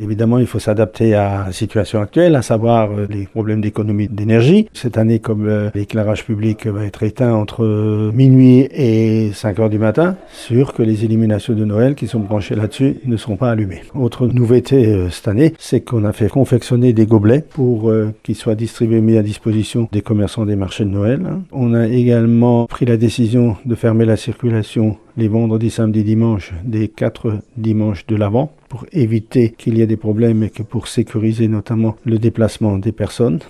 Évidemment, il faut s'adapter à la situation actuelle, à savoir euh, les problèmes d'économie d'énergie. Cette année, comme euh, l'éclairage public va être éteint entre euh, minuit et 5 heures du matin, sûr que les illuminations de Noël qui sont branchées là-dessus ne seront pas allumées. Autre nouveauté cette année, c'est qu'on a fait confectionner des gobelets pour qu'ils soient distribués mis à disposition des commerçants des marchés de Noël. On a également pris la décision de fermer la circulation les vendredis, samedis, dimanches des quatre dimanches de l'avant pour éviter qu'il y ait des problèmes et que pour sécuriser notamment le déplacement des personnes.